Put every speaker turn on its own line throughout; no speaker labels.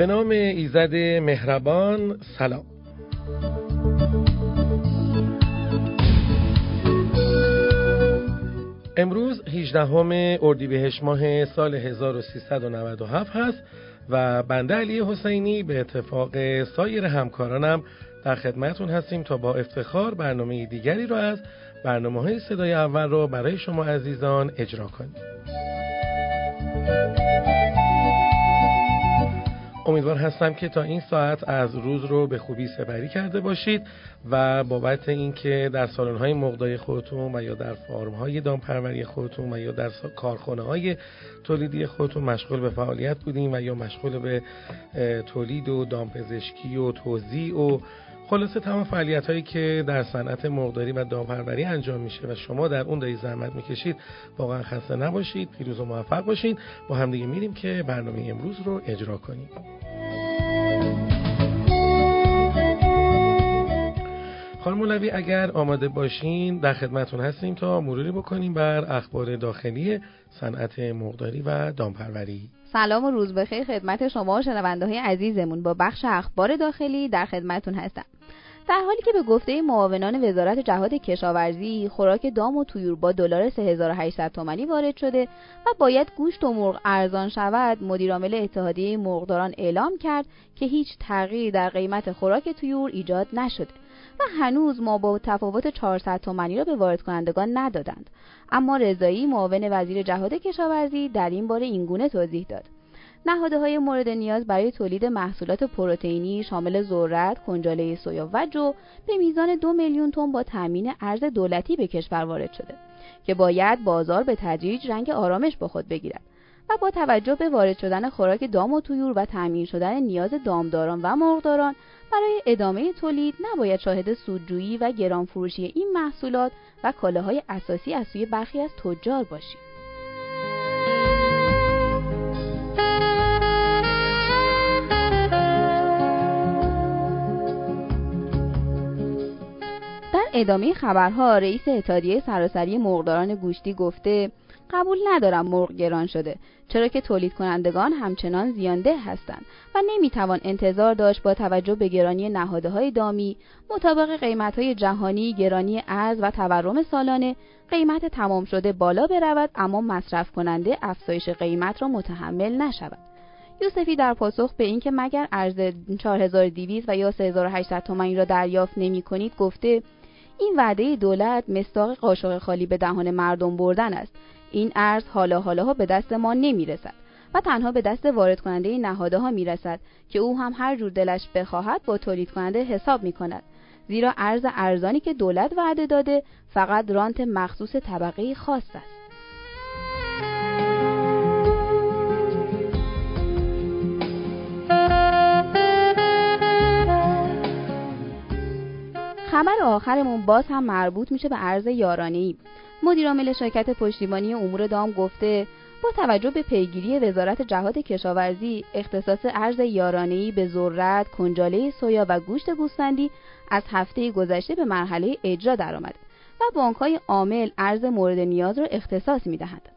به نام ایزد مهربان سلام. امروز 18 اردیبهشت ماه سال 1397 هست و بنده علی حسینی به اتفاق سایر همکارانم در خدمتون هستیم تا با افتخار برنامه دیگری رو از برنامه های صدای اول رو برای شما عزیزان اجرا کنیم. امیدوار هستم که تا این ساعت از روز رو به خوبی سپری کرده باشید و بابت اینکه در سالن های مقدای خودتون و یا در فارم های دامپروری خودتون و یا در کارخانه های تولیدی خودتون مشغول به فعالیت بودیم و یا مشغول به تولید و دامپزشکی و توزیع و خلاصه تمام فعالیت هایی که در صنعت مرغداری و دامپروری انجام میشه و شما در اون دارید زحمت می‌کشید واقعا خسته نباشید. پیروز و موفق باشید با همدیگه میریم که برنامه امروز رو اجرا کنیم. خانم مولوی اگر آماده باشین در خدمتون هستیم تا مروری بکنیم بر اخبار داخلی صنعت مرغداری و دامپروری.
سلام و روز بخیر خدمت شما و شنونده های عزیزمون. با بخش اخبار داخلی در خدمتون هستم. در حالی که به گفته معاونان وزارت جهاد کشاورزی خوراک دام و تویور با دلار 3800 تومانی وارد شده و باید گوشت و مرغ ارزان شود مدیرعامل اتحادیه مرغداران اعلام کرد که هیچ تغییری در قیمت خوراک تویور ایجاد نشده و هنوز ما با تفاوت 400 تومانی را به وارد کنندگان ندادند. اما رضایی معاون وزیر جهاد کشاورزی در این باره اینگونه توضیح داد. های مورد نیاز برای تولید محصولات پروتئینی شامل ذرت، کنجاله سویا و جو به میزان دو میلیون تن با تامین ارز دولتی به کشور وارد شده که باید بازار به تدریج رنگ آرامش با خود بگیرد و با توجه به وارد شدن خوراک دام و تویور و تامین شدن نیاز دامداران و مرغداران برای ادامه تولید نباید شاهد سودجویی و گرانفروشی این محصولات و کالاهای اساسی از سوی برخی از تجار باشیم. ادامه خبرها رئیس اتحادیه سراسری مرغداران گوشتی گفته قبول ندارم مرغ گران شده چرا که تولید کنندگان همچنان زیانده هستند و نمی‌توان انتظار داشت با توجه به گرانی نهاده های دامی مطابق قیمت های جهانی گرانی ارز و تورم سالانه قیمت تمام شده بالا برود اما مصرف کننده افزایش قیمت را متحمل نشود. یوسفی در پاسخ به اینکه مگر ارز 4200 و یا 3800 تومانی را دریافت نمی کنید گفته این وعده دولت مستاق قاشق خالی به دهان مردم بردن است. این ارز حالا حالا به دست ما نمی رسد و تنها به دست وارد کننده نهاده ها می رسد که او هم هر جور دلش بخواهد با تولید کننده حساب می کند زیرا ارز ارزانی که دولت وعده داده فقط رانت مخصوص طبقه خاص است. خبر آخرمون باز هم مربوط میشه به ارز یارانه‌ای مدیرعامل شرکت پشتیبانی امور دام گفته با توجه به پیگیری وزارت جهاد کشاورزی اختصاص ارز یارانه‌ای به ذرت، کنجاله سویا و گوشت گوسفندی از هفته گذشته به مرحله اجرا درآمد و بانک‌های عامل ارز مورد نیاز را اختصاص می‌دهند.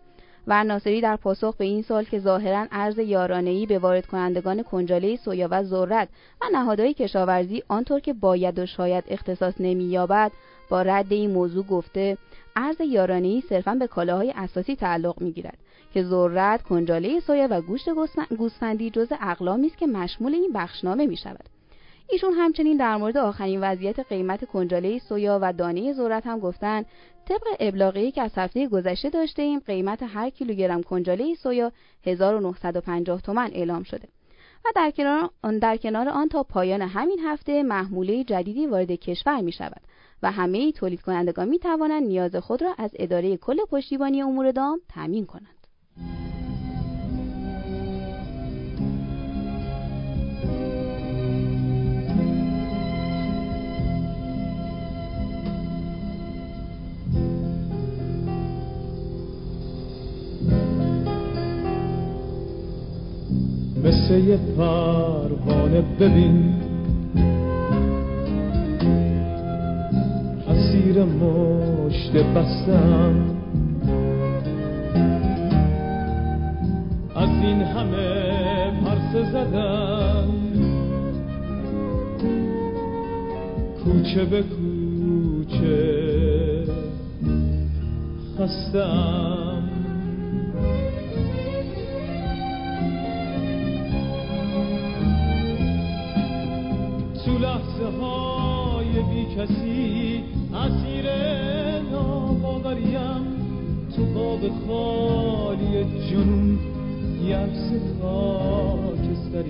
ورناصری در پاسخ به این سال که ظاهرا ارز یارانه‌ای به وارد کنندگان کنجاله سویا و ذرت و نهادهای کشاورزی آنطور که باید و شاید اختصاص نمی‌یابد با رد این موضوع گفته ارز یارانه‌ای صرفا به کالاهای اساسی تعلق می‌گیرد که ذرت، کنجاله سویا و گوشت گوسفندی جزء اقلامی است که مشمول این بخشنامه می‌شود. ایشون همچنین در مورد آخرین وضعیت قیمت کنجاله سویا و دانه ذرت هم گفتن طبق ابلاغی که از هفته گذشته داشته ایم قیمت هر کیلوگرم کنجاله سویا 1950 تومان اعلام شده و در کنار, آن در کنار آن تا پایان همین هفته محموله جدیدی وارد کشور می شود و همه تولید کنندگان می توانند نیاز خود را از اداره کل پشتیبانی امور دام تامین کنند.
گوشه پروانه ببین. اسیر مشت بستم. از این همه پرس زدم. کوچه به کوچه خستم. تو لحظه های بی کسی اسیر ناباوریم. تو باب خالی جنون یکس خاکستریم.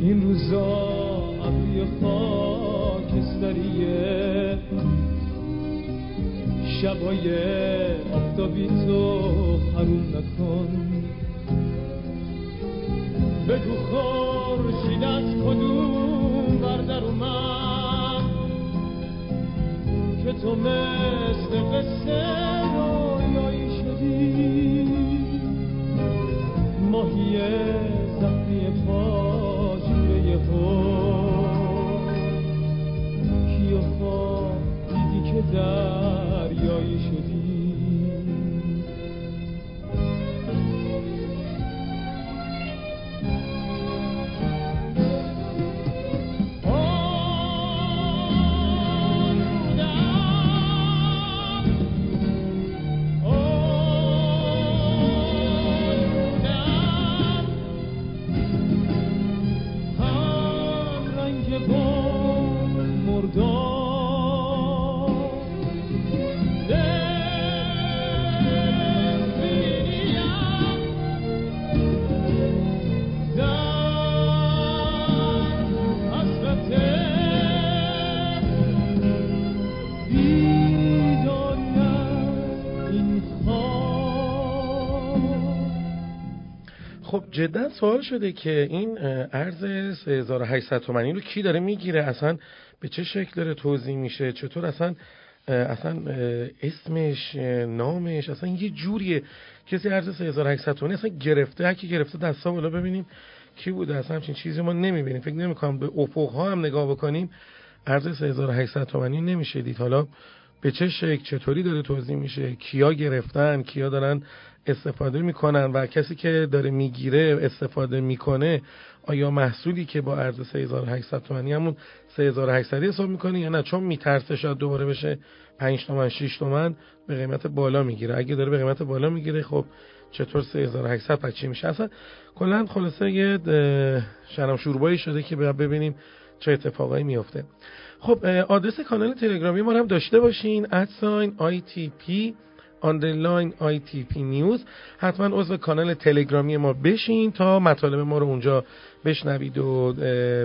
این روزا ابری خاکستریه. شبای آفتابی تو حروم نکن. بگو خورشید از کدوم بردر اومد؟ که تو مثل قصه رویایی done.
خب جدا سوال شده که این ارز 3800 تومانی رو کی داره می‌گیره؟ اصلا به چه شکل داره توضیح میشه؟ چطور اصلا اصلا اسمش نامش؟ اصلا یه جوریه. کسی ارز 3800 تومانی اصلا گرفته هر کی گرفته دستا بالا ببینیم کی بوده. اصلا همچین چیزی ما نمی‌بینیم. فکر نمی‌کنم به افق ها هم نگاه بکنیم. ارز 3800 تومانی نمیشه دید. حالا به چه شکل چطوری داره توضیح میشه؟ کیا گرفتن؟ کیا دارن استفاده می‌کنن و کسی که داره می‌گیره استفاده می‌کنه آیا محصولی که با ارز 3800 تومانی همون 3800 حساب می‌کنه یا نه؟ چون میترسه شاید دوباره بشه 5 تومن 6 تومن به قیمت بالا می‌گیره. اگه داره به قیمت بالا می‌گیره خب چطور 3800 پس چی میشه؟ اصلا کلا خلاصه یه شرم شوربایی شده که ببینیم چه اتفاقایی میفته خب آدرس کانال تلگرامی ما هم داشته باشین. ادساین آی underline ITP News حتما عضو کانال تلگرامی ما بشین تا مطالب ما رو اونجا بشنوید و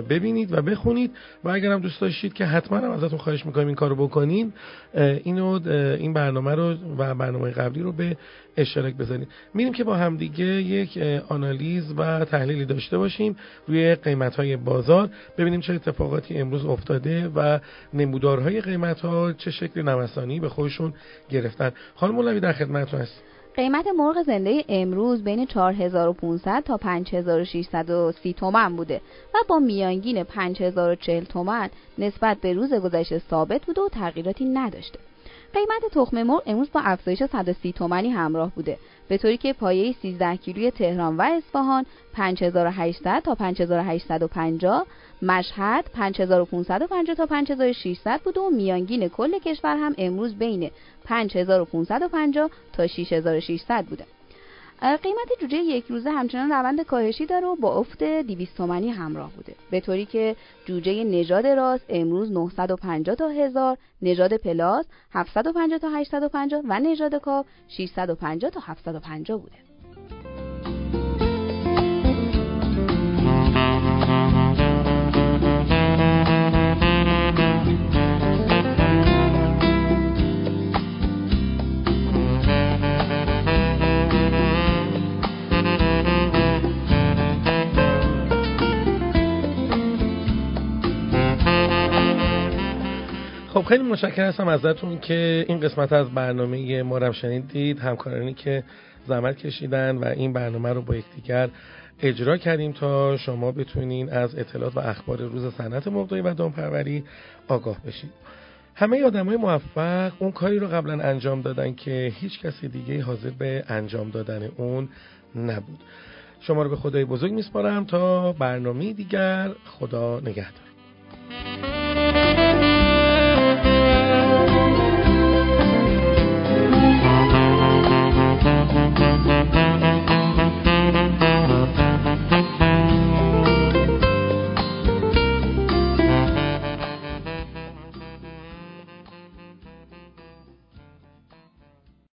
ببینید و بخونید. و اگر هم دوست داشتید که حتما هم ازتون خواهش می‌کنیم این کارو بکنین اینو این برنامه رو و برنامه قبلی رو به اشتراک بذارید میریم که با همدیگه یک اه، آنالیز و تحلیلی داشته باشیم روی قیمت های بازار. ببینیم چه اتفاقاتی امروز افتاده و نمودارهای قیمت ها چه شکل نوسانی به خودشون گرفتن. خانم مولوی در خدمتتون هست
قیمت مرغ زنده امروز بین 4500 تا 5630 تومن بوده و با میانگین 5040 تومن نسبت به روز گذشته ثابت بوده و تغییراتی نداشته. قیمت تخم مرغ امروز با افزایش 130 تومانی همراه بوده. به طوری که پایه 13 کیلوی تهران و اصفهان 5800 تا 5850 مشهد 5550 تا 5600 بوده و میانگین کل کشور هم امروز بین 5550 تا 6600 بوده. قیمت جوجه یک روزه همچنان روند کاهشی داره و با افت 200 تومانی همراه بوده. به طوری که جوجه نژاد راست امروز 950 تا 1000 نژاد پلاس 750 تا 850 و نژاد کاو 650 تا 750 بوده.
خب خیلی متشکرم هستم ازتون که این قسمت از برنامه ما رو شنیدید. همکارانی که زحمت کشیدن و این برنامه رو با یکدیگر اجرا کردیم تا شما بتونین از اطلاعات و اخبار روز صنعت مرغداری و دامپروری آگاه بشید. همه آدم های موفق اون کاری رو قبلا انجام دادن که هیچ کسی دیگه حاضر به انجام دادن اون نبود. شما رو به خدای بزرگ میسپارم تا برنامه دیگر. خدا نگهدار.